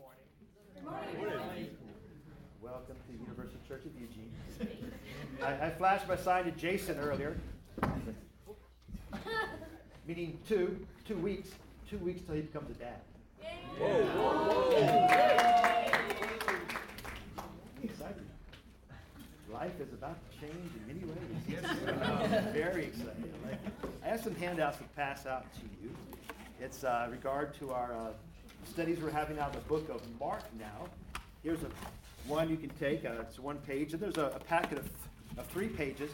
morning. Good morning. Welcome to Universal Church of Eugene. I, I flashed my sign to Jason earlier, meaning two, two weeks, two weeks till he becomes a dad. Excited. Life is about to change in many ways. Yes. Very excited. I have some handouts to pass out to you. It's uh, regard to our uh, studies we're having out of the book of Mark now. Here's a one you can take. Uh, it's one page, and there's a, a packet of, of three pages.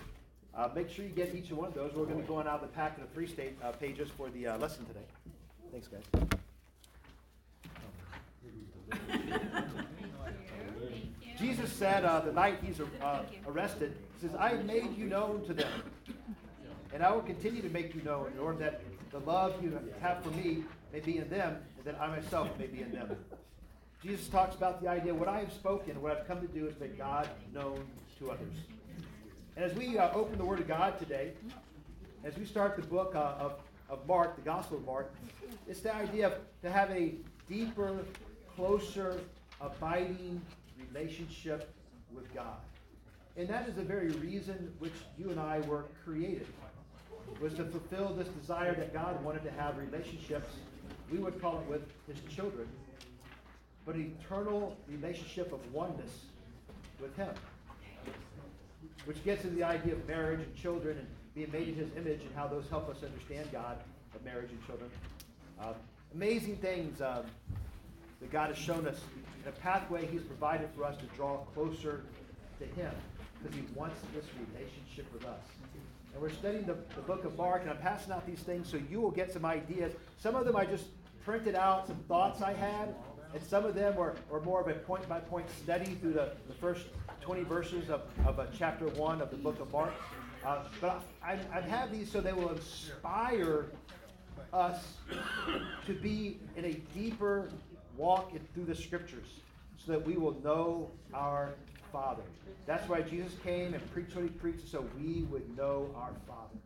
Uh, make sure you get each one of those. We're going to be going out of the packet of three state, uh, pages for the uh, lesson today. Thanks, guys. Jesus said uh, the night he's uh, arrested, he says, I have made you known to them. And I will continue to make you known in order that the love you have for me may be in them, and that I myself may be in them. Jesus talks about the idea what I have spoken, what I've come to do is make God known to others. And as we uh, open the Word of God today, as we start the book uh, of, of Mark, the Gospel of Mark, it's the idea of to have a deeper, closer, abiding relationship with God. And that is the very reason which you and I were created, was to fulfill this desire that God wanted to have relationships, we would call it with his children, but eternal relationship of oneness with him. Which gets into the idea of marriage and children and being made in his image and how those help us understand God of marriage and children. Uh, amazing things um, that God has shown us, and a pathway He's provided for us to draw closer to Him because He wants this relationship with us. And we're studying the, the book of Mark, and I'm passing out these things so you will get some ideas. Some of them I just printed out, some thoughts I had, and some of them were, were more of a point by point study through the, the first 20 verses of, of uh, chapter 1 of the book of Mark. Uh, but I, I have these so they will inspire us to be in a deeper walk through the scriptures so that we will know our Father. That's why Jesus came and preached what he preached so we would know our Father.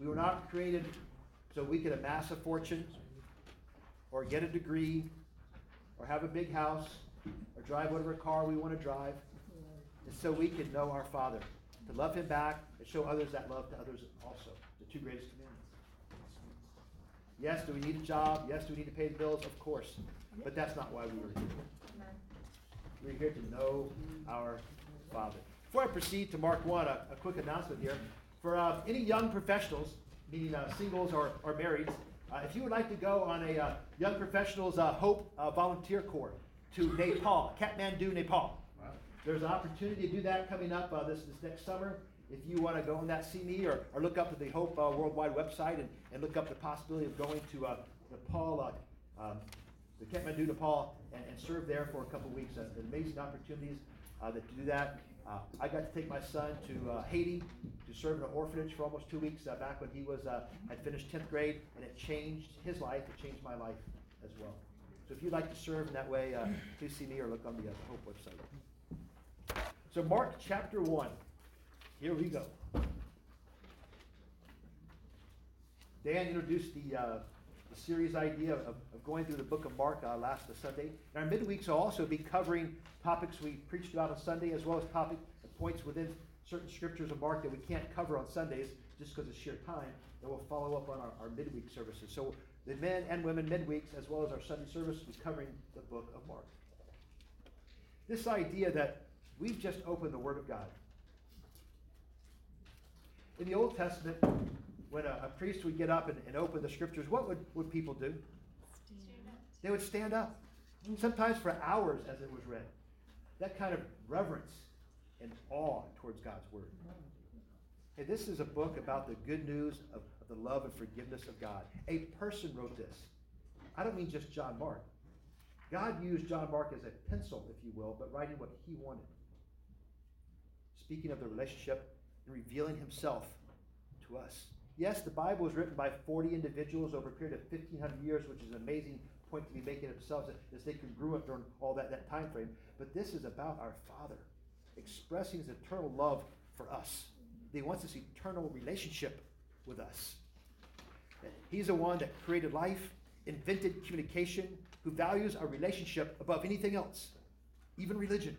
We were not created so we could amass a fortune or get a degree or have a big house or drive whatever car we want to drive. And so we can know our Father, to love him back and show others that love to others also. The two greatest commandments. Yes, do we need a job? Yes, do we need to pay the bills? Of course. But that's not why we were here. We're here to know our Father. Before I proceed to Mark 1, a, a quick announcement here. For uh, any young professionals, meaning uh, singles or, or marrieds, uh, if you would like to go on a uh, Young Professionals uh, Hope uh, Volunteer Corps to Nepal, Kathmandu, Nepal, there's an opportunity to do that coming up this, this next summer. If you want to go on that, see me or, or look up at the Hope Worldwide website and, and look up the possibility of going to Nepal, um, the Kathmandu, Nepal, and, and serve there for a couple of weeks. Uh, amazing opportunities uh, that to do that. Uh, I got to take my son to uh, Haiti to serve in an orphanage for almost two weeks uh, back when he was uh, had finished 10th grade, and it changed his life. It changed my life as well. So if you'd like to serve in that way, uh, please see me or look on the Hope website. So Mark chapter 1. Here we go. Dan introduced the series idea of, of going through the book of Mark uh, last Sunday. And our midweeks will also be covering topics we preached about on Sunday, as well as topic points within certain scriptures of Mark that we can't cover on Sundays just because of sheer time. And we'll follow up on our, our midweek services. So the men and women midweeks, as well as our Sunday service, will be covering the book of Mark. This idea that we've just opened the Word of God. In the Old Testament, when a, a priest would get up and, and, open the scriptures, what would, would people do? They would stand up, sometimes for hours as it was read. That kind of reverence and awe towards God's Word. Hey, this is a book about the good news of, of the love and forgiveness of God. A person wrote this. I don't mean just John Mark. God used John Mark as a pencil, if you will, but writing what he wanted. Speaking of the relationship and revealing himself to us. Yes, the Bible was written by 40 individuals over a period of 1,500 years, which is an amazing point to be making themselves as they congruent during all that, that time frame. But this is about our Father expressing his eternal love for us. He wants this eternal relationship with us. He's the one that created life, invented communication, who values our relationship above anything else, even religion.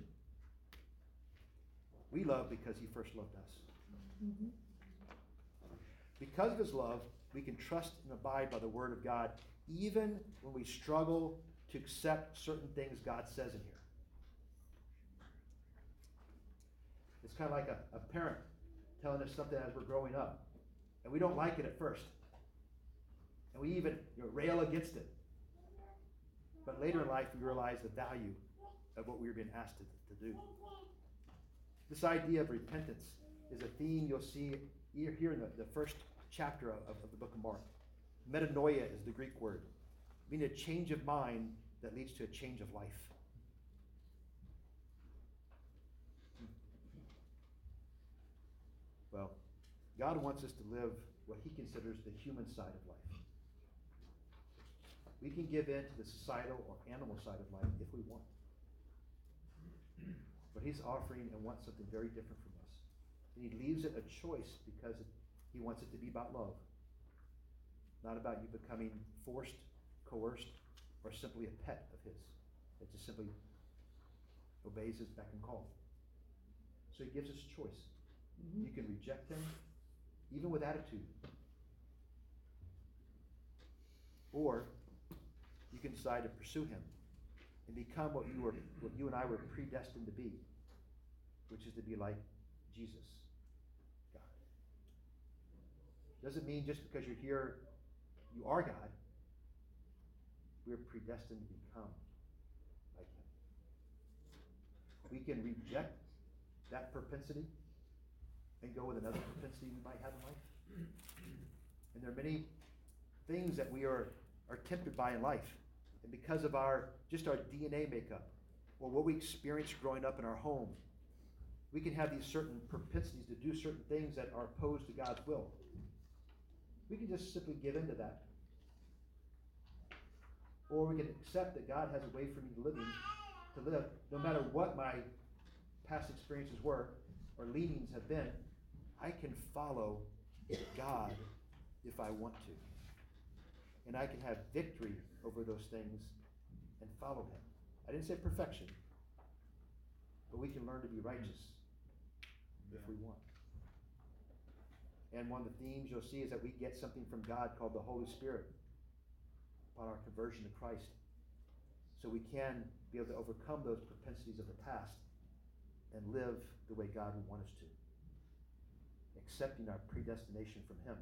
We love because he first loved us. Mm-hmm. Because of his love, we can trust and abide by the word of God even when we struggle to accept certain things God says in here. It's kind of like a, a parent telling us something as we're growing up, and we don't like it at first. And we even you know, rail against it. But later in life, we realize the value of what we are being asked to, to do. This idea of repentance is a theme you'll see here in the, the first chapter of, of the book of Mark. Metanoia is the Greek word, meaning a change of mind that leads to a change of life. Well, God wants us to live what he considers the human side of life. We can give in to the societal or animal side of life if we want. But he's offering and wants something very different from us. And he leaves it a choice because he wants it to be about love. Not about you becoming forced, coerced, or simply a pet of his that just simply obeys his beck and call. So he gives us choice. Mm-hmm. You can reject him, even with attitude. Or you can decide to pursue him and become what you were what you and I were predestined to be, which is to be like Jesus. Doesn't mean just because you're here, you are God. We're predestined to become like him. We can reject that propensity and go with another propensity we might have in life. And there are many things that we are, are tempted by in life. And because of our just our DNA makeup or what we experienced growing up in our home, we can have these certain propensities to do certain things that are opposed to God's will. We can just simply give in to that. Or we can accept that God has a way for me to live, to live, no matter what my past experiences were or leanings have been. I can follow God if I want to. And I can have victory over those things and follow Him. I didn't say perfection, but we can learn to be righteous if we want. And one of the themes you'll see is that we get something from God called the Holy Spirit upon our conversion to Christ. So we can be able to overcome those propensities of the past and live the way God would want us to accepting our predestination from Him,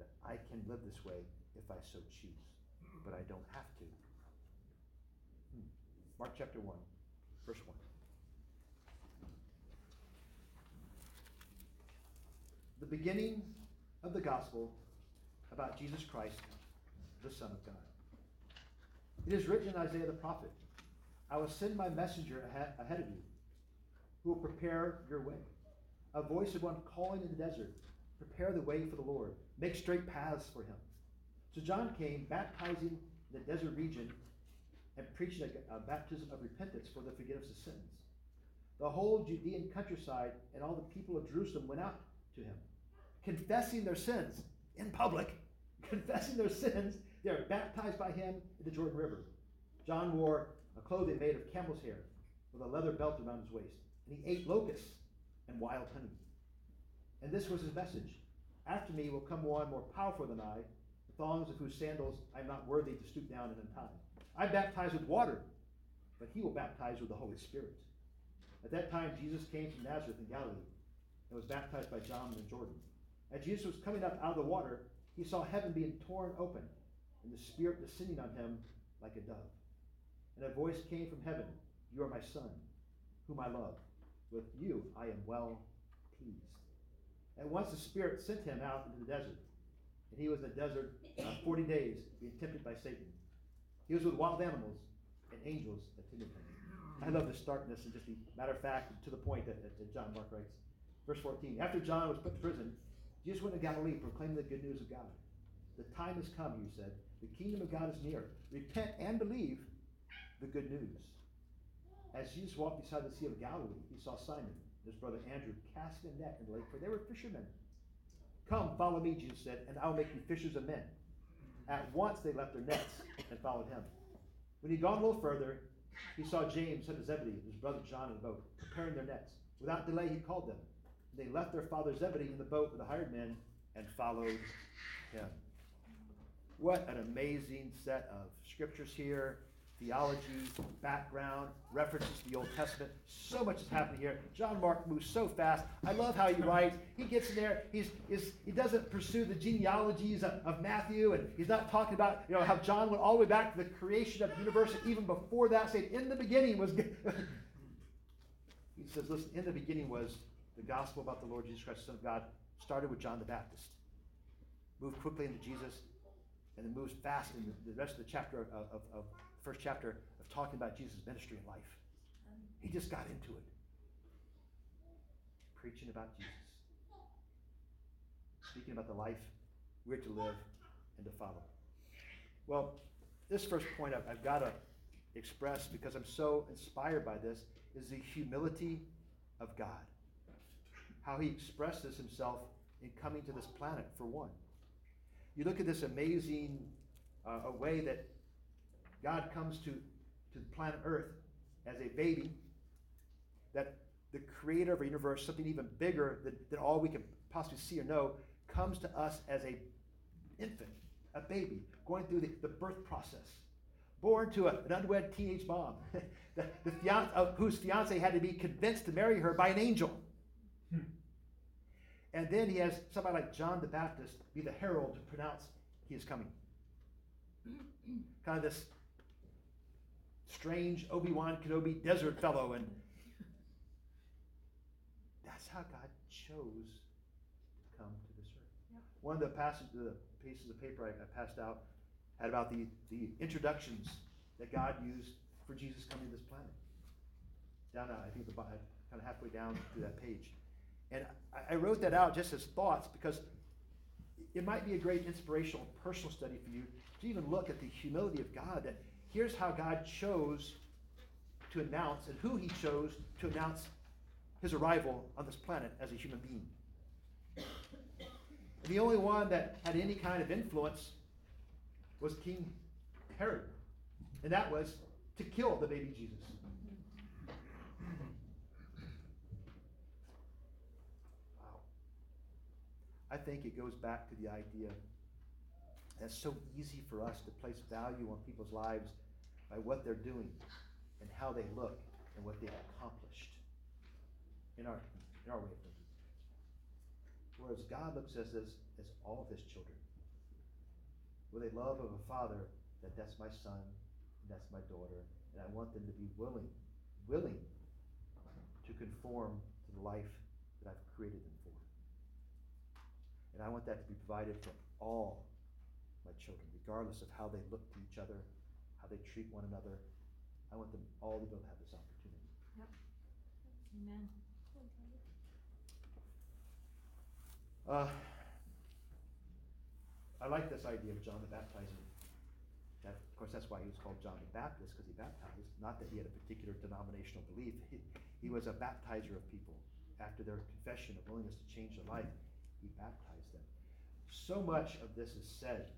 that I can live this way if I so choose, but I don't have to. Hmm. Mark chapter 1, verse 1. The beginning of the gospel about Jesus Christ, the Son of God. It is written in Isaiah the prophet I will send my messenger ahead of you, who will prepare your way a voice of one calling in the desert, prepare the way for the Lord, make straight paths for him. So John came, baptizing in the desert region and preaching a, a baptism of repentance for the forgiveness of sins. The whole Judean countryside and all the people of Jerusalem went out to him, confessing their sins in public, confessing their sins. They are baptized by him in the Jordan River. John wore a clothing made of camel's hair with a leather belt around his waist, and he ate locusts and wild honey. And this was his message After me will come one more powerful than I, the thongs of whose sandals I am not worthy to stoop down and untie. I baptize with water, but he will baptize with the Holy Spirit. At that time, Jesus came from Nazareth in Galilee and was baptized by John in Jordan. As Jesus was coming up out of the water, he saw heaven being torn open and the Spirit descending on him like a dove. And a voice came from heaven You are my Son, whom I love. With you I am well pleased. And once the Spirit sent him out into the desert, and he was in the desert uh, 40 days, being tempted by Satan. He was with wild animals, and angels attended him. I love this starkness and just the matter of fact, to the point that, that John Mark writes. Verse 14 After John was put in prison, Jesus went to Galilee proclaiming the good news of God. The time has come, you said. The kingdom of God is near. Repent and believe the good news. As Jesus walked beside the Sea of Galilee, he saw Simon and his brother Andrew casting a net in the lake, for they were fishermen. Come, follow me, Jesus said, and I will make you fishers of men. At once they left their nets and followed him. When he'd gone a little further, he saw James, son of Zebedee, and his brother John in the boat, preparing their nets. Without delay, he called them. They left their father Zebedee in the boat with the hired men and followed him. What an amazing set of scriptures here theology, background, references to the Old Testament. So much is happening here. John Mark moves so fast. I love how he writes. He gets in there. He's, he's he doesn't pursue the genealogies of, of, Matthew, and he's not talking about you know how John went all the way back to the creation of the universe, and even before that, saying in the beginning was. he says, listen, in the beginning was the gospel about the Lord Jesus Christ, Son of God. Started with John the Baptist. Moved quickly into Jesus, and then moves fast in the, the rest of the chapter of, of, of first chapter of talking about Jesus' ministry and life. He just got into it. Preaching about Jesus. Speaking about the life we're to live and to follow. Well, this first point I've, I've got to express because I'm so inspired by this is the humility of God. How he expresses himself in coming to this planet, for one. You look at this amazing uh, a way that God comes to, to planet Earth as a baby, that the creator of our universe, something even bigger than, than all we can possibly see or know, comes to us as a infant, a baby, going through the, the birth process. Born to a, an unwed teenage mom, the, the uh, whose fiance had to be convinced to marry her by an angel. And then he has somebody like John the Baptist be the herald to pronounce he is coming. kind of this strange Obi Wan Kenobi desert fellow. And that's how God chose to come to this earth. One of the passages, the pieces of paper I, I passed out had about the, the introductions that God used for Jesus coming to this planet. Down, uh, I think, the kind of halfway down through that page. And I, wrote that out just as thoughts because it might be a great inspirational personal study for you to even look at the humility of God that here's how God chose to announce and who he chose to announce his arrival on this planet as a human being. And the only one that had any kind of influence was King Herod, and that was to kill the baby Jesus. I think it goes back to the idea that it's so easy for us to place value on people's lives by what they're doing and how they look and what they've accomplished in our, in our way of thinking. Whereas God looks at us as, as all of his children. With a love of a father that that's my son, and that's my daughter, and I want them to be willing, willing to conform to the life that I've created them. And I want that to be provided for all my children, regardless of how they look to each other how they treat one another. I want them all to be able to have this opportunity. Yep. Amen. Uh, I like this idea of John the Baptizer. That, of course, that's why he was called John the Baptist, because he baptized. Not that he had a particular denominational belief. He, he was a baptizer of people. After their confession of willingness to change their life, he baptized them. So much of this is said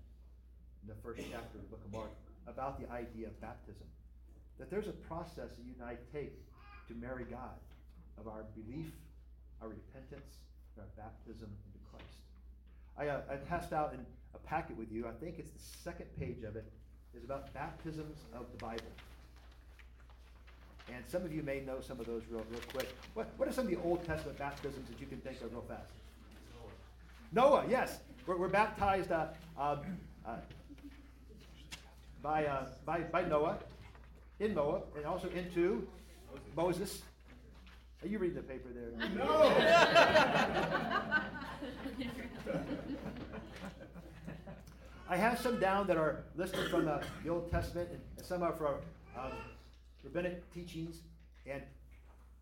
in the first chapter of the book of Mark about the idea of baptism. That there's a process that you and I take to marry God of our belief, our repentance, and our baptism into Christ. I, uh, I passed out in a packet with you, I think it's the second page of it, is about baptisms of the Bible. And some of you may know some of those real, real quick. What, what are some of the Old Testament baptisms that you can think of real fast? Noah, yes. We're, we're baptized uh, um, uh, by, uh, by, by Noah, in Noah, and also into Moses. Are you reading the paper there? No! I have some down that are listed from the, the Old Testament, and some are from um, rabbinic teachings. And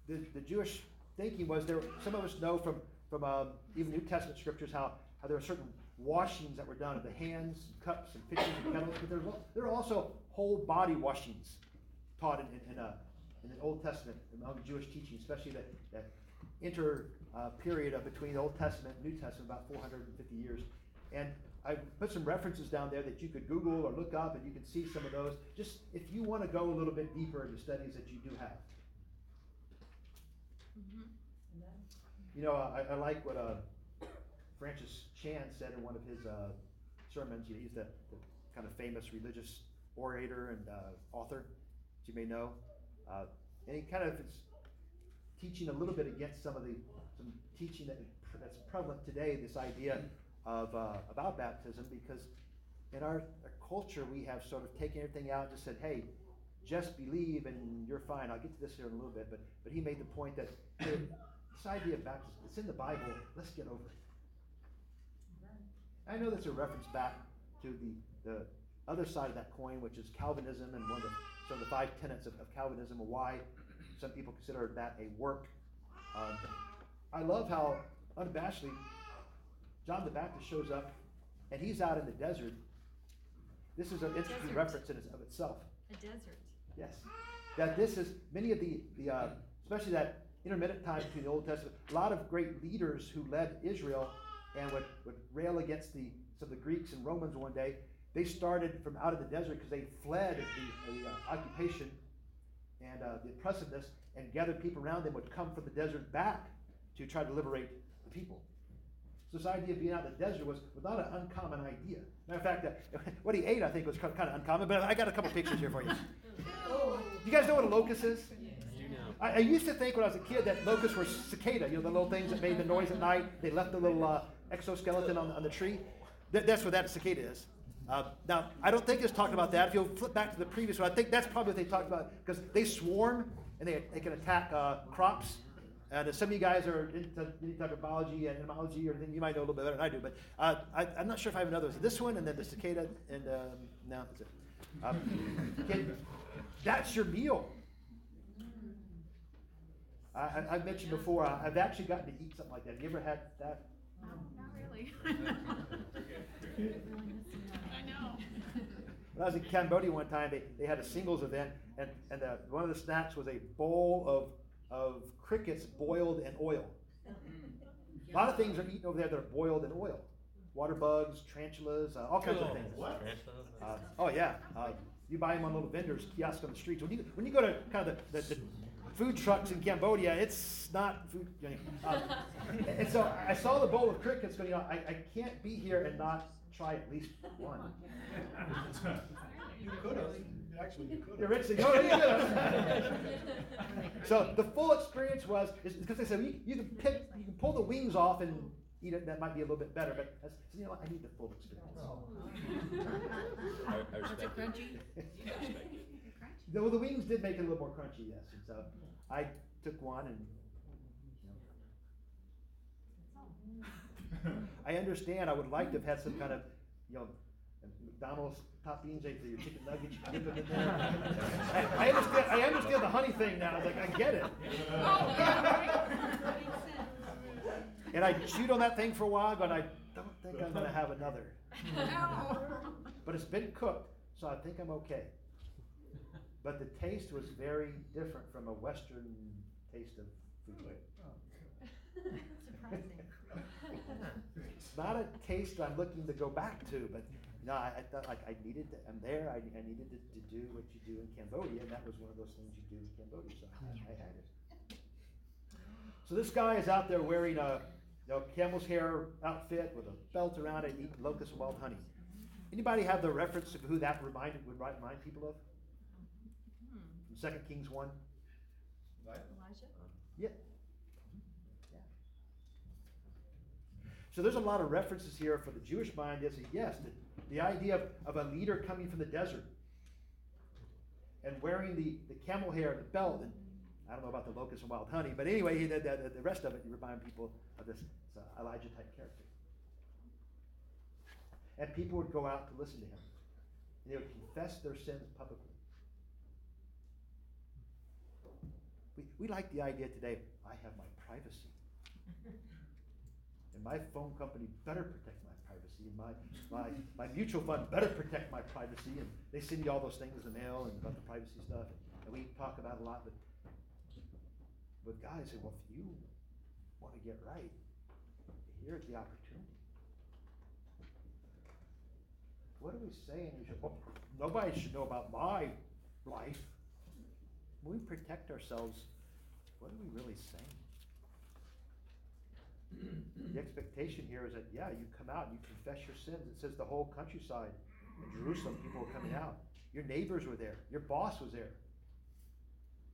the, the Jewish thinking was there. Some of us know from from um, even New Testament scriptures how, how there are certain washings that were done of the hands, cups, and pitchers and kettles, but there, there are also whole body washings taught in, in, in, a, in the Old Testament among Jewish teaching, especially that, that inter uh, period of between the Old Testament and New Testament, about 450 years. And I put some references down there that you could Google or look up and you can see some of those. Just if you want to go a little bit deeper into studies that you do have. You know, I, I like what uh, Francis Chan said in one of his uh, sermons. You know, he's the, the kind of famous religious orator and uh, author, as you may know. Uh, and he kind of is teaching a little bit against some of the some teaching that that's prevalent today. This idea of uh, about baptism, because in our, our culture we have sort of taken everything out and just said, "Hey, just believe and you're fine." I'll get to this here in a little bit, but but he made the point that this idea of baptism, it's in the Bible. Let's get over it. I know that's a reference back to the, the other side of that coin, which is Calvinism and one of the, some of the five tenets of, of Calvinism why some people consider that a work. Um, I love how unabashedly John the Baptist shows up and he's out in the desert. This is an interesting Desert. reference in of itself. A desert. Yes. That this is many of the, the uh, especially that intermittent time between the Old Testament, a lot of great leaders who led Israel and would, would rail against the some of the Greeks and Romans one day. They started from out of the desert because they fled the, the uh, occupation and uh, the oppressiveness, and gathered people around them would come from the desert back to try to liberate the people. So this idea of being out in the desert was, was not an uncommon idea. Matter of fact, uh, what he ate, I think, was kind of uncommon. But I got a couple pictures here for you. You guys know what a locust is? I, I used to think when I was a kid that locusts were cicada, you know, the little things that made the noise at night. They left the little uh, exoskeleton on, on the tree. That, that's what that cicada is. Uh, now, I don't think it's talking about that. If you'll flip back to the previous one, I think that's probably what they talked about because they swarm and they, they can attack uh, crops. And uh, some of you guys are into any type of biology and entomology or anything, you might know a little bit better than I do. But uh, I, am not sure if I have another. One. So this one and then the cicada, and um, that's it. Um, okay, that's your meal. I, I, I've mentioned before, I, I've actually gotten to eat something like that. Have you ever had that? No, not really. I know. When I was in Cambodia one time, they, they had a singles event, and, and uh, one of the snacks was a bowl of, of crickets boiled in oil. A lot of things are eaten over there that are boiled in oil. Water bugs, tarantulas, uh, all kinds of things. Uh, oh yeah, uh, you buy them on little vendors, kiosks on the streets. When you when you go to kind of the, the, the food trucks in Cambodia, it's not food. You know, uh, and so I saw the bowl of crickets, going, you know, I, I can't be here and not try at least one. You could have, actually, you could You're have. rich, so you know. So the full experience was because they said you, you can pick, you can pull the wings off and eat it. That might be a little bit better, but I said, you know what? I need the full experience. I, I respect it. crunchy? I respect it. Though the wings did make it a little more crunchy, yes. And so I took one and. You know, I understand. I would like to have had some kind of, you know, McDonald's toppings, like your chicken nuggets. You dip them in there. I, I understand. I understand the honey thing now. I was like, I get it. Yeah, right? Makes sense. And I chewed on that thing for a while, but I don't think I'm gonna have another. No. But it's been cooked, so I think I'm okay. But the taste was very different from a Western taste of food. Hmm. Oh, Surprising. It's not a taste I'm looking to go back to, but no, I, I thought like I needed, to, I'm there, I, I needed to, to do what you do in Cambodia, and that was one of those things you do in Cambodia, so I, I had it. So this guy is out there wearing a, you know, camel's hair outfit with a belt around it, eating locust wild honey. Anybody have the reference of who that reminded would remind people of? From Second Kings one. Right? Elijah? Yeah. Yeah. So there's a lot of references here for the Jewish mind. Is yes, the, the idea of, of a leader coming from the desert and wearing the, the camel hair and the belt. And I don't know about the locust and wild honey, but anyway, he the, the, the rest of it, you remind people of this uh, Elijah type character. And people would go out to listen to him. And they would confess their sins publicly. We, we like the idea today, I have my privacy. And my phone company better protect my privacy, and my, my, my mutual fund better protect my privacy, and they send you all those things in the mail and about the privacy stuff, and we talk about a lot, but with guys well, if you want to get right, here's the opportunity. what are we saying? Should- oh, well, Nobody should know about my life. When we protect ourselves, what are we really saying? The expectation here is that, yeah, you come out and you confess your sins. It says the whole countryside in Jerusalem, people were coming out. Your neighbors were there. Your boss was there.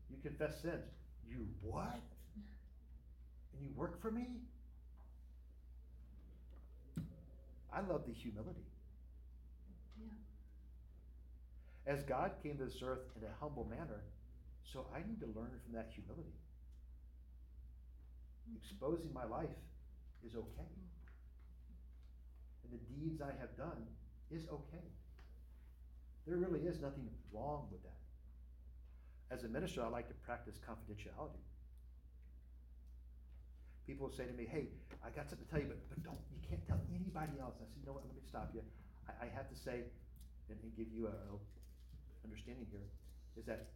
You confess sins. You what? And you work for me? I love the humility. Yeah. As God came to this earth in a humble manner, so I need to learn from that humility. Exposing my life is okay. And the deeds I have done is okay. There really is nothing wrong with that. As a minister, I like to practice confidentiality. People say to me, hey, I got something to tell you, but, but don't, you can't tell anybody else. I said, you know what, let me stop you. I, I have to say, and, and give you a, a understanding here, is that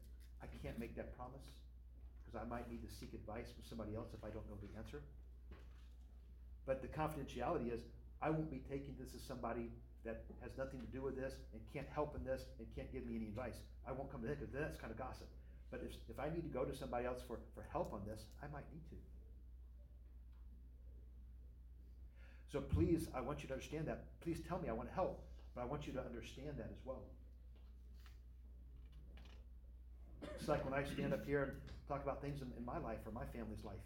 I can't make that promise, because I might need to seek advice from somebody else if I don't know the answer. But the confidentiality is, I won't be taking this as somebody that has nothing to do with this and can't help in this and can't give me any advice. I won't come to that because that's kind of gossip. But if, if I need to go to somebody else for, for help on this, I might need to. So please, I want you to understand that. Please tell me I want to help, but I want you to understand that as well. It's like when I stand up here and talk about things in, in my life or my family's life.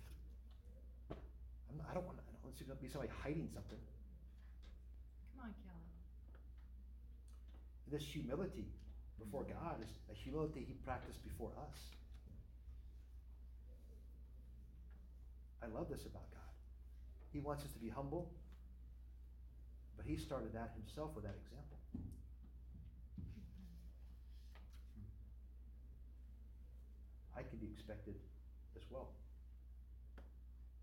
I'm not, I don't want to, I don't want to be somebody hiding something. Come on, Kelly. This humility before God is a humility he practiced before us. I love this about God. He wants us to be humble, but he started that himself with that example. I can be expected as well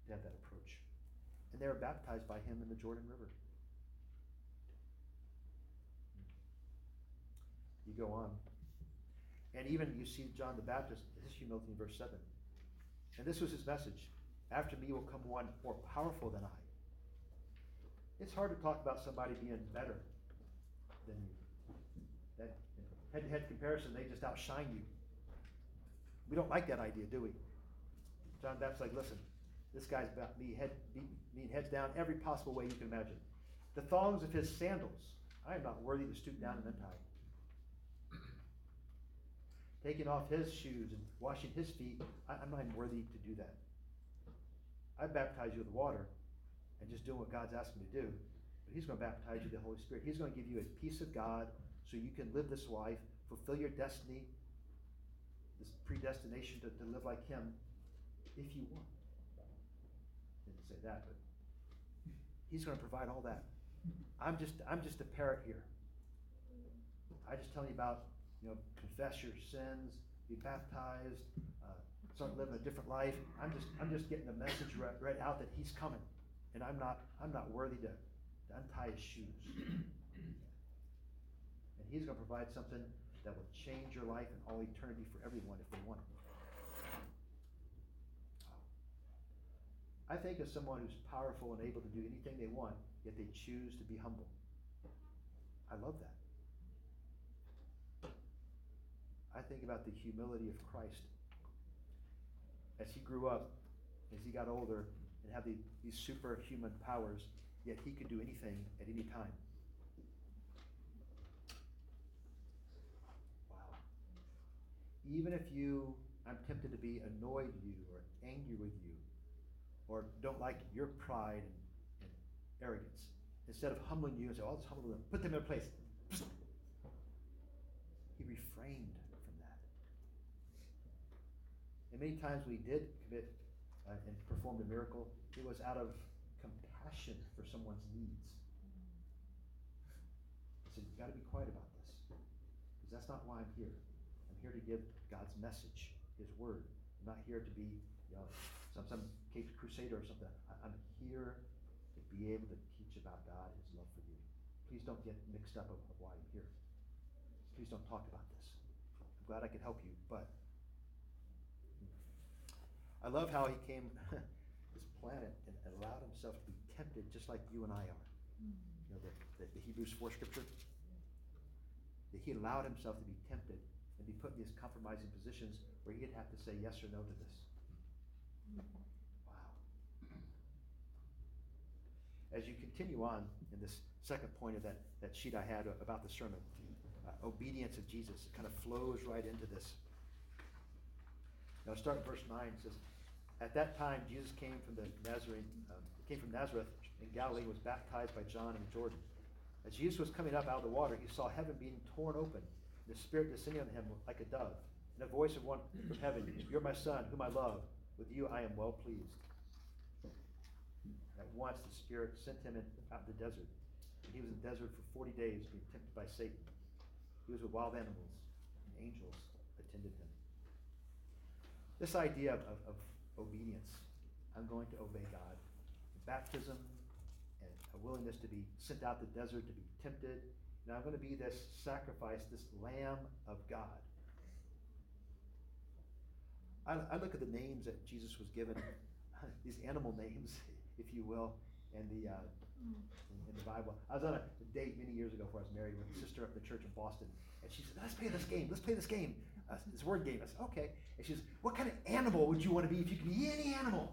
to have that approach. And they were baptized by him in the Jordan River. You go on. And even you see John the Baptist, his humility in verse 7. And this was his message After me will come one more powerful than I. It's hard to talk about somebody being better than you. That head to head comparison, they just outshine you. We don't like that idea, do we? John Baptist's like, listen, this guy's about me, head, me heads down every possible way you can imagine. The thongs of his sandals, I am not worthy to stoop down and untie taking off his shoes and washing his feet, I, am not even worthy to do that. I baptize you with water and just doing what God's asked me to do, but He's going to baptize you with the Holy Spirit. He's going to give you a peace of God so you can live this life, fulfill your destiny, this predestination to, to live like Him, if you want. Didn't say that, but He's going to provide all that. I'm just I'm just a parrot here. I just tell you about you know, confess your sins, be baptized, uh, start living a different life. I'm just, I'm just getting the message right, right out that He's coming, and I'm not, I'm not worthy to, to untie His shoes. And He's going to provide something that will change your life and all eternity for everyone if they want it. I think of someone who's powerful and able to do anything they want, yet they choose to be humble. I love that. I think about the humility of Christ as he grew up, as he got older, and had the, these superhuman powers, yet he could do anything at any time. Wow. Even if you, I'm tempted to be annoyed with you or angry with you, or don't like your pride and, and arrogance, instead of humbling you and say, oh, I'll just humble them, put them in a place. He refrained from that. and many times we did commit uh, and performed a miracle, it was out of compassion for someone's needs. I said, You've got to be quiet about this. Because that's not why I'm here. Here to give God's message, His word. I'm not here to be you know, some, some Caped Crusader or something. I, I'm here to be able to teach about God, His love for you. Please don't get mixed up of, of why I'm here. Please don't talk about this. I'm glad I could help you, but I love how he came this planet and allowed himself to be tempted just like you and I are. Hmm. You know, the, the, the Hebrews 4 scripture. that he allowed himself to be tempted and be put in these compromising positions where he'd have to say yes or no to this. Wow. As you continue on in this second point of that, that sheet I had about the sermon, uh, obedience of Jesus, it kind of flows right into this. Now, start in verse 9. It says, At that time, Jesus came from the Nazarene, um, came from Nazareth in Galilee, and was baptized by John in Jordan. As Jesus was coming up out of the water, he saw heaven being torn open, the Spirit descending on him like a dove, and a voice of one from heaven, You're my Son, whom I love. With you I am well pleased. At once the Spirit sent him out in the desert. And he was in the desert for 40 days, being tempted by Satan. He was with wild animals, and angels attended him. This idea of, of, of obedience, I'm going to obey God. Baptism and a willingness to be sent out the desert to be tempted. And I'm going to be this sacrifice, this Lamb of God. I, I look at the names that Jesus was given, these animal names, if you will, and the uh, in, in, the Bible. I was on a date many years ago before I was married with a sister at the church in Boston, and she said, "Let's play this game. Let's play this game. Uh, this word game." I said, "Okay." And she says, "What kind of animal would you want to be if you could be any animal?"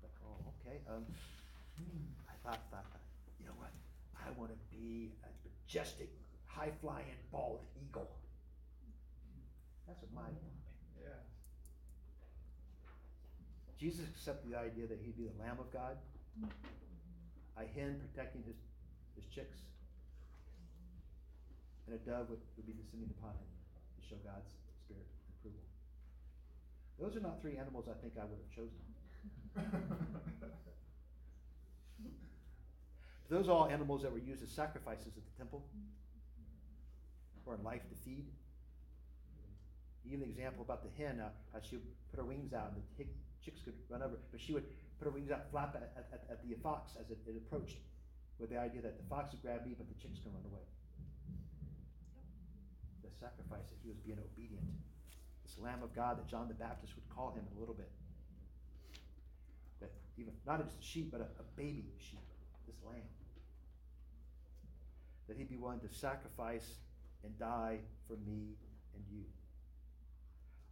Like, oh, okay. Um, I thought, thought? I want to be a majestic, high-flying, bald eagle. That's what mine my Yeah. Jesus accepted the idea that he'd be the Lamb of God, a hen protecting his, his chicks, and a dove would, would be descending upon him to show God's spirit and approval. Those are not three animals I think I would have chosen. Those are all animals that were used as sacrifices at the temple or in life to feed. Even the example about the hen, uh, how she would put her wings out and the chicks could run over, but she would put her wings out, flap at, at, at the fox as it, it, approached, with the idea that the fox would grab me, but the chicks can run away. The sacrifice that he was being obedient. This Lamb of God that John the Baptist would call him in a little bit. That even not just a sheep, but a, a baby sheep, this lamb. That he'd be willing to sacrifice and die for me and you.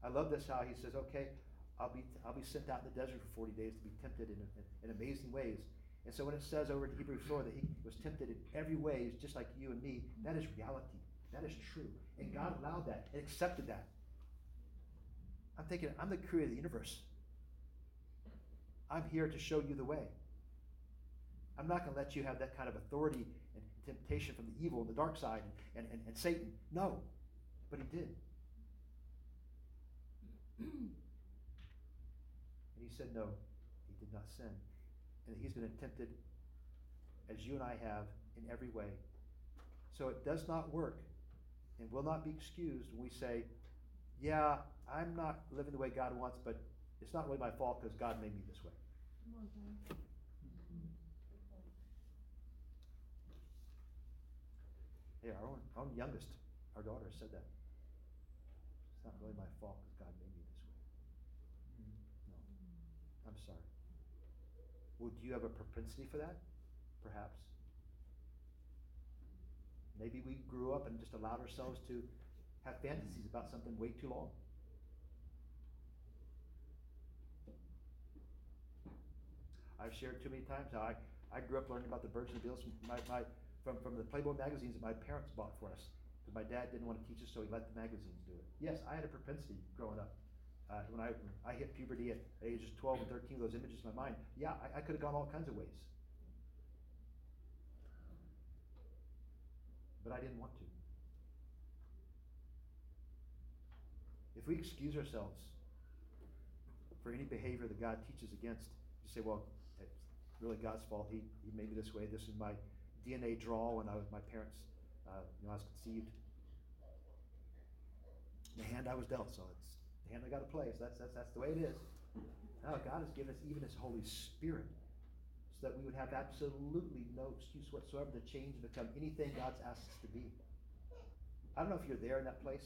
I love this how he says, okay, I'll be, I'll be sent out in the desert for 40 days to be tempted in, in, in amazing ways. And so when it says over in Hebrews 4 that he was tempted in every way, just like you and me, that is reality. That is true. And God allowed that and accepted that. I'm thinking, I'm the creator of the universe. I'm here to show you the way. I'm not going to let you have that kind of authority temptation from the evil and the dark side and, and, and, and Satan. No. But he did. And he said, No, he did not sin. And he's been tempted as you and I have in every way. So it does not work and will not be excused when we say, Yeah, I'm not living the way God wants, but it's not really my fault because God made me this way. Yeah, our own, our own youngest, our daughter said that. It's not really my fault because God made me this way. Mm. No. I'm sorry. Well, do you have a propensity for that? Perhaps. Maybe we grew up and just allowed ourselves to have fantasies about something way too long. I've shared too many times how I, I grew up learning about the birds and the bees my, my, from, from the Playboy magazines that my parents bought for us. Because my dad didn't want to teach us, so he let the magazines do it. Yes, I had a propensity growing up. Uh, when I, I hit puberty at ages 12 and 13, those images in my mind, yeah, I, I could have gone all kinds of ways. But I didn't want to. If we excuse ourselves for any behavior that God teaches against, you say, well, it's really God's fault. He, he made me this way. This is my DNA draw when I was my parents, uh, you know, I was conceived. The hand I was dealt, so it's the hand I got to play. So that's, that's, that's the way it is. Now, God has given us even His Holy Spirit so that we would have absolutely no excuse whatsoever to change and become anything God's asked us to be. I don't know if you're there in that place,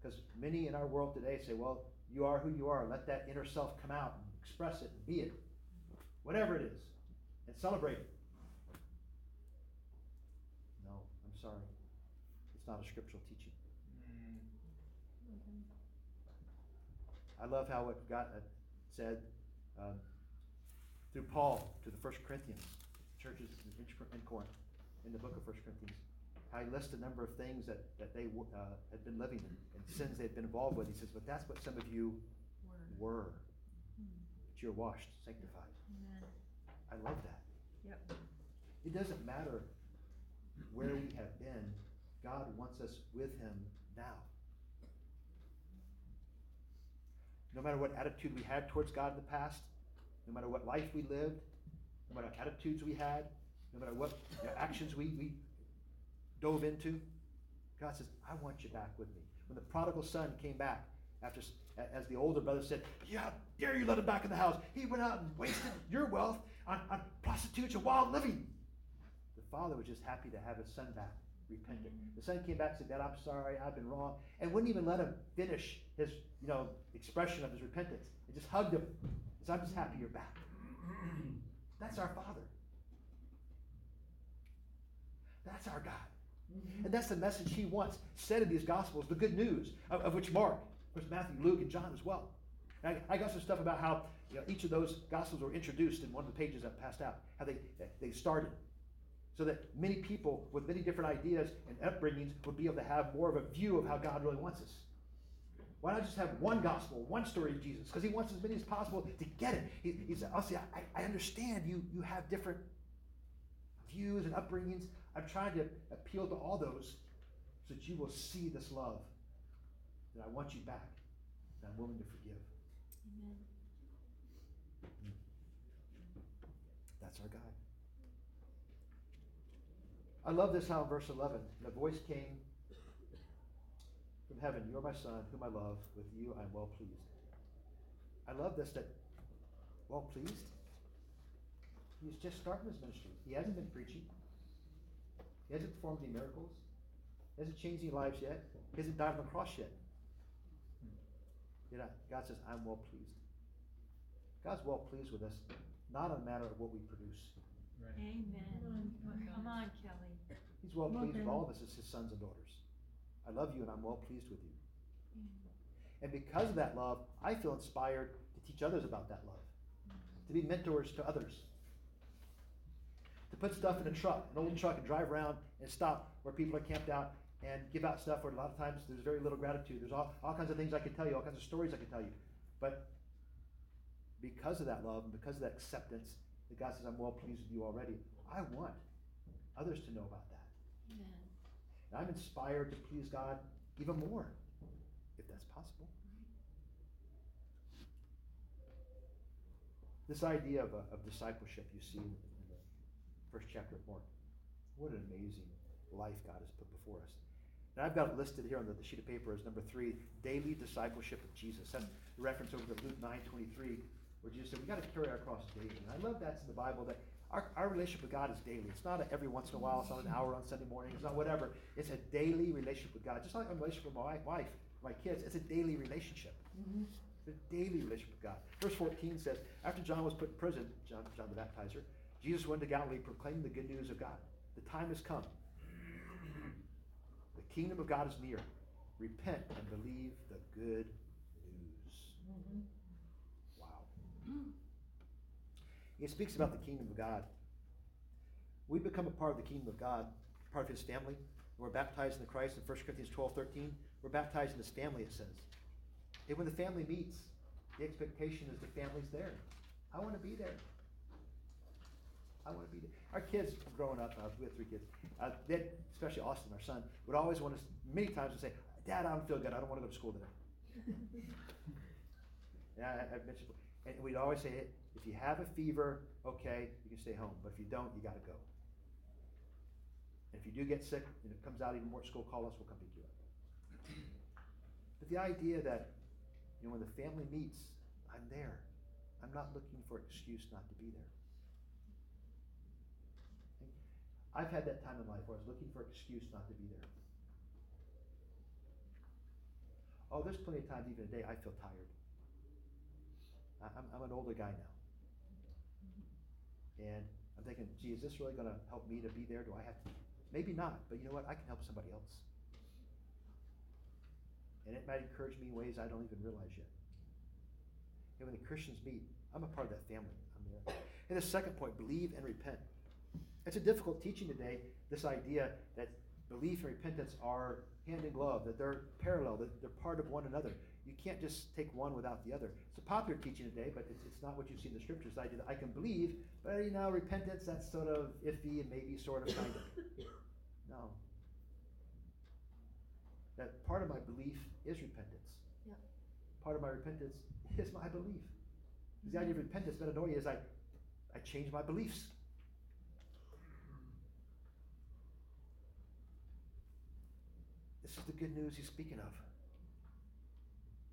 because many in our world today say, well, you are who you are. Let that inner self come out and express it and be it. Whatever it is. And celebrate it. No, I'm not a scriptural teaching. I love how what God uh, said um, through Paul to the First Corinthians churches in, in Corinth, in the book of First Corinthians, how he lists a number of things that, that they uh, had been living in and sins they had been involved with. He says, but that's what some of you Word. were. But you're washed, sanctified. Amen. I love that. Yep. It doesn't matter where we have been, God wants us with Him now. No matter what attitude we had towards God in the past, no matter what life we lived, no matter what attitudes we had, no matter what you know, actions we, we dove into, God says, I want you back with me. When the prodigal son came back, after as the older brother said, Yeah, dare you let him back in the house? He went out and wasted your wealth on, on prostitutes and wild living. The father was just happy to have his son back, repentant. Mm-hmm. The son came back and said, Dad, I'm sorry, I've been wrong, and wouldn't even let him finish his, you know, expression of his repentance. And just hugged him. He said, I'm just happy you're back. Mm-hmm. That's our father. That's our God. Mm-hmm. And that's the message he wants said in these Gospels, the good news, of, of which Mark, of course, Matthew, Luke, and John as well. I, I got some stuff about how you know, each of those Gospels were introduced in one of the pages that passed out, how they, they started. So that many people with many different ideas and upbringings would be able to have more of a view of how God really wants us. Why not just have one gospel, one story of Jesus? Because he wants as many as possible to get it. He, he said, oh, I'll say, I, I understand you, you have different views and upbringings. I'm trying to appeal to all those so that you will see this love. That I want you back. That I'm willing to forgive. Amen. Hmm. That's our God. I love this how in verse 11, the voice came from heaven, You're my son, whom I love. With you I am well pleased. I love this that, well pleased? He's just starting his ministry. He hasn't been preaching. He hasn't performed any miracles. He hasn't changed any lives yet. He hasn't died on the cross yet. Yet God says, I'm well pleased. God's well pleased with us, not a matter of what we produce. Amen. Come on, Kelly. He's well pleased with all of us as his sons and daughters. I love you and I'm well pleased with you. And because of that love, I feel inspired to teach others about that love, to be mentors to others, to put stuff in a truck, an old truck, and drive around and stop where people are camped out and give out stuff where a lot of times there's very little gratitude. There's all, all kinds of things I can tell you, all kinds of stories I can tell you. But because of that love and because of that acceptance, that God says, I'm well pleased with you already, I want others to know about that. Amen. And I'm inspired to please God even more, if that's possible. This idea of, uh, of discipleship you see in the first chapter of Mark. What an amazing life God has put before us. And I've got it listed here on the, the sheet of paper as number three, daily discipleship of Jesus. That's a reference over to Luke 9 23, where Jesus said, we got to carry our cross daily. And I love that's in the Bible that our, our relationship with God is daily. It's not a every once in a while, it's not an hour on Sunday morning, it's not whatever. It's a daily relationship with God. Just like a relationship with my wife, my kids, it's a daily relationship. Mm-hmm. It's a daily relationship with God. Verse 14 says, After John was put in prison, John, John the Baptizer, Jesus went to Galilee proclaiming the good news of God. The time has come. The kingdom of God is near. Repent and believe the good news. Mm-hmm. He speaks about the kingdom of God. We become a part of the kingdom of God, part of his family. We're baptized in the Christ in 1 Corinthians 12 13. We're baptized in his family, it says. And when the family meets, the expectation is the family's there. I want to be there. I want to be there. Our kids growing up, uh, we have three kids, uh, they, especially Austin, our son, would always want to, many times would say, Dad, I don't feel good. I don't want to go to school today. yeah, I, I mentioned, and we'd always say, if you have a fever, okay, you can stay home. But if you don't, you got to go. And if you do get sick and it comes out even more at school, call us, we'll come pick you up. But the idea that, you know, when the family meets, I'm there. I'm not looking for an excuse not to be there. I've had that time in life where I was looking for an excuse not to be there. Oh, there's plenty of times, even today, I feel tired. I'm, I'm an older guy now. And I'm thinking, gee, is this really going to help me to be there? Do I have to? Maybe not, but you know what? I can help somebody else. And it might encourage me in ways I don't even realize yet. And when the Christians meet, I'm a part of that family. I'm there. And the second point, believe and repent. It's a difficult teaching today, this idea that belief and repentance are hand in glove, that they're parallel, that they're part of one another. You can't just take one without the other. It's a popular teaching today, but it's, it's not what you see in the scriptures. The idea that I can believe, but you know, repentance, that's sort of iffy and maybe sort of kind of. No. That part of my belief is repentance. Yep. Part of my repentance is my belief. Because the mm-hmm. idea of repentance, metanoia, is I, I change my beliefs. This is the good news he's speaking of.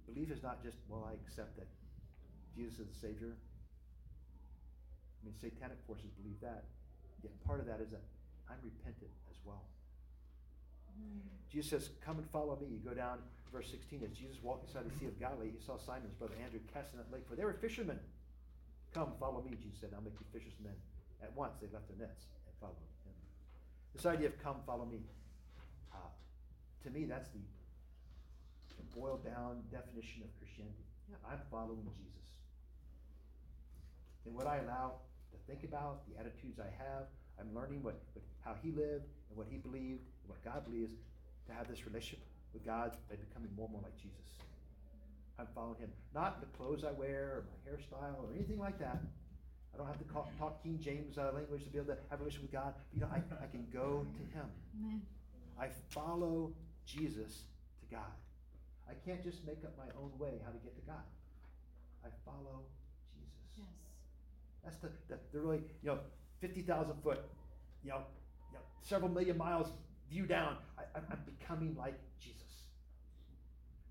Belief is not just, well, I accept that Jesus is the Savior. I mean, satanic forces believe that. Yet part of that is that I'm repentant as well. Jesus says, Come and follow me. You go down, verse 16, as Jesus walked beside the Sea of Galilee, he saw Simon's brother Andrew cast in that lake, for they were fishermen. Come, follow me, Jesus said, I'll make you fishers of men. At once they left their nets and followed him. This idea of come, follow me, uh, to me, that's the boiled down definition of Christianity. Yep. I'm following Jesus. And what I allow to think about, the attitudes I have, I'm learning what, what how he lived and what he believed and what God believes to have this relationship with God by becoming more and more like Jesus. I'm following him. Not the clothes I wear or my hairstyle or anything like that. I don't have to call, talk King James uh, language to be able to have a relationship with God. But, you know, I, I can go to him. Amen. I follow Jesus to God. I can't just make up my own way how to get to God. I follow Jesus. Yes. That's the, the, the really, you know, 50,000 foot, you know, you know, several million miles view down. I, I'm, becoming like Jesus.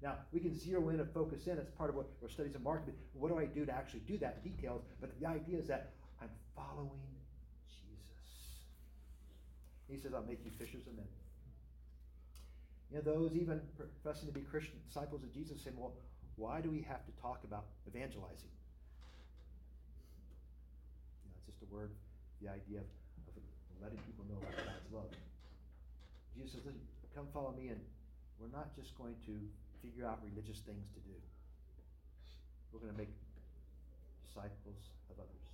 Now, we can zero in and focus in. It's part of what our studies of marketing. What do I do to actually do that in details? But the idea is that I'm following Jesus. He says, I'll make you fishers of men. You know, those even professing to be Christian disciples of Jesus say, well, why do we have to talk about evangelizing? You know, it's just a word, the idea of, of letting people know about God's love. Jesus says, Listen, come follow me, and we're not just going to figure out religious things to do. We're going to make disciples of others,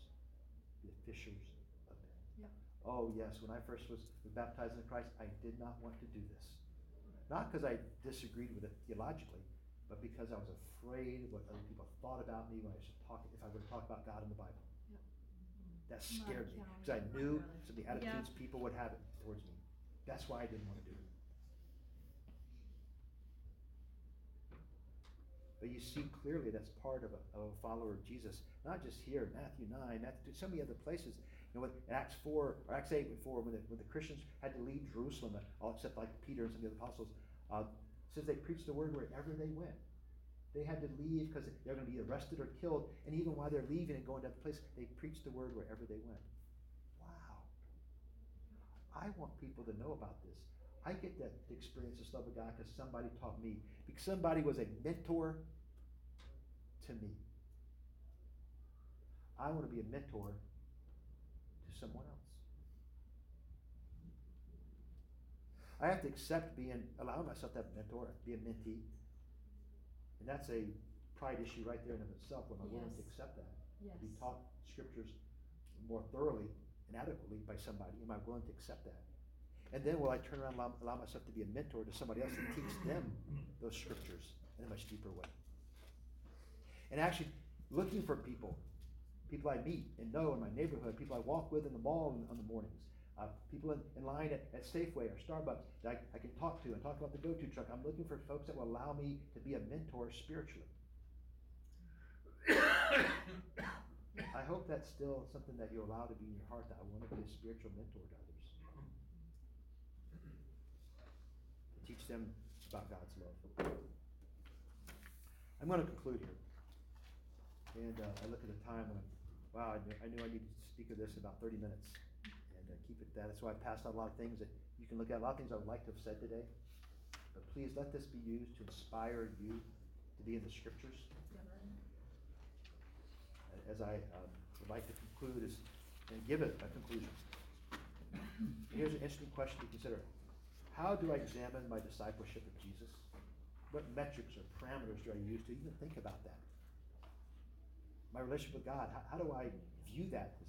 be fishers of men. Yep. Oh, yes, when I first was baptized in Christ, I did not want to do this. Not because I disagreed with it theologically, but because I was afraid of what other people thought about me when I should talk, if I were to talk about God in the Bible. Yep. That scared me because I knew some of the Yeah. attitudes people would have towards me. That's why I didn't want to do it. But you see clearly that's part of a, of a follower of Jesus. Not just here, Matthew 9, Matthew 2, so many other places. You know, with Acts 4, or Acts 8 before, when the, when the Christians had to leave Jerusalem, all except like Peter and some of the apostles, uh, says they preached the word wherever they went. They had to leave because they're going to be arrested or killed. And even while they're leaving and going to other place, they preached the word wherever they went. Wow. I want people to know about this. I get that experience this love of God because somebody taught me. Because somebody was a mentor to me. I want to be a mentor to someone else. I have to accept being, allow myself to have a mentor, be a mentee. And that's a pride issue right there in of itself. Am I willing to accept that? Yes. To be taught scriptures more thoroughly and adequately by somebody. Am I willing to accept that? And then will I turn around and allow, allow myself to be a mentor to somebody else and teach them those scriptures in a much deeper way? And actually looking for people, people I meet and know in my neighborhood, people I walk with in the mall in, on the mornings, uh, people in, in line at, at Safeway or Starbucks that I, I can talk to and talk about the go-to truck. I'm looking for folks that will allow me to be a mentor spiritually. I hope that's still something that you allow to be in your heart, that I want to be a spiritual mentor to others. To teach them about God's love. I'm going to conclude here. And uh, I look at the time and I'm, wow, I knew, I knew I needed to speak of this in about 30 minutes. And uh, keep it that. That's why I passed on a lot of things that you can look at, a lot of things I would like to have said today. But please let this be used to inspire you to be in the scriptures. As I um, would like to conclude is, and give it a conclusion. Here's an interesting question to consider. How do I examine my discipleship of Jesus? what metrics or parameters do I use to even think about that? My relationship with God, how, how do I view that? Is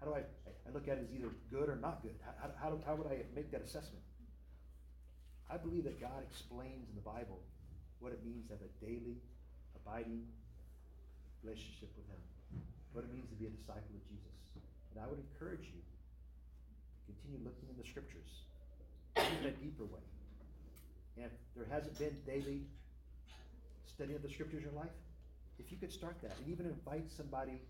How do I, I look at it as either good or not good? How, how, how would I make that assessment? I believe that God explains in the Bible what it means to have a daily, abiding relationship with Him, what it means to be a disciple of Jesus. And I would encourage you to continue looking in the scriptures in a deeper way. And if there hasn't been daily study of the scriptures in your life, if you could start that and even invite somebody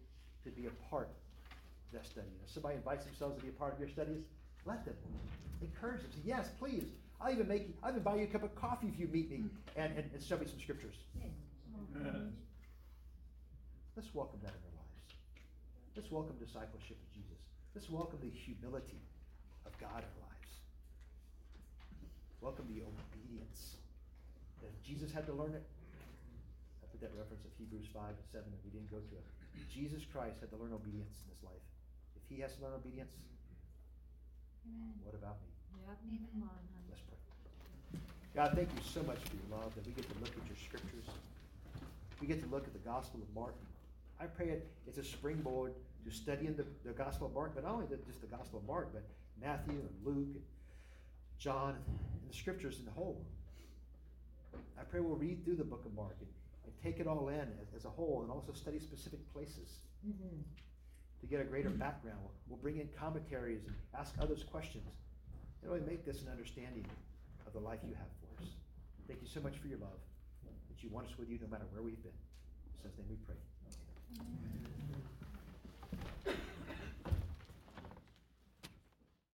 to be a part of that study. If somebody invites themselves to be a part of your studies, let them. Encourage them. Say, yes, please. I'll even make you, I'll even buy you a cup of coffee if you meet me and, and, and show me some scriptures. Let's welcome that in our lives. Let's welcome discipleship of Jesus. Let's welcome the humility of God in our lives. Welcome the obedience that Jesus had to learn it. I put that reference of Hebrews 5 and 7 that we didn't go to it. Jesus Christ had to learn obedience in this life. If he has to learn obedience, what about me? Yep, come on, honey. Let's pray. God, thank you so much for your love that we get to look at your scriptures. We get to look at the Gospel of Mark. I pray it, it's a springboard to studying the, the Gospel of Mark, but not only the, just the Gospel of Mark, but Matthew and Luke and John and the scriptures in the whole. I pray we'll read through the book of Mark and, and take it all in as, as a whole and also study specific places mm-hmm. to get a greater background. We'll, we'll bring in commentaries and ask others questions and really make this an understanding of the life you have for us. Thank you so much for your love, that you want us with you no matter where we've been. In Jesus' name we pray. Amen.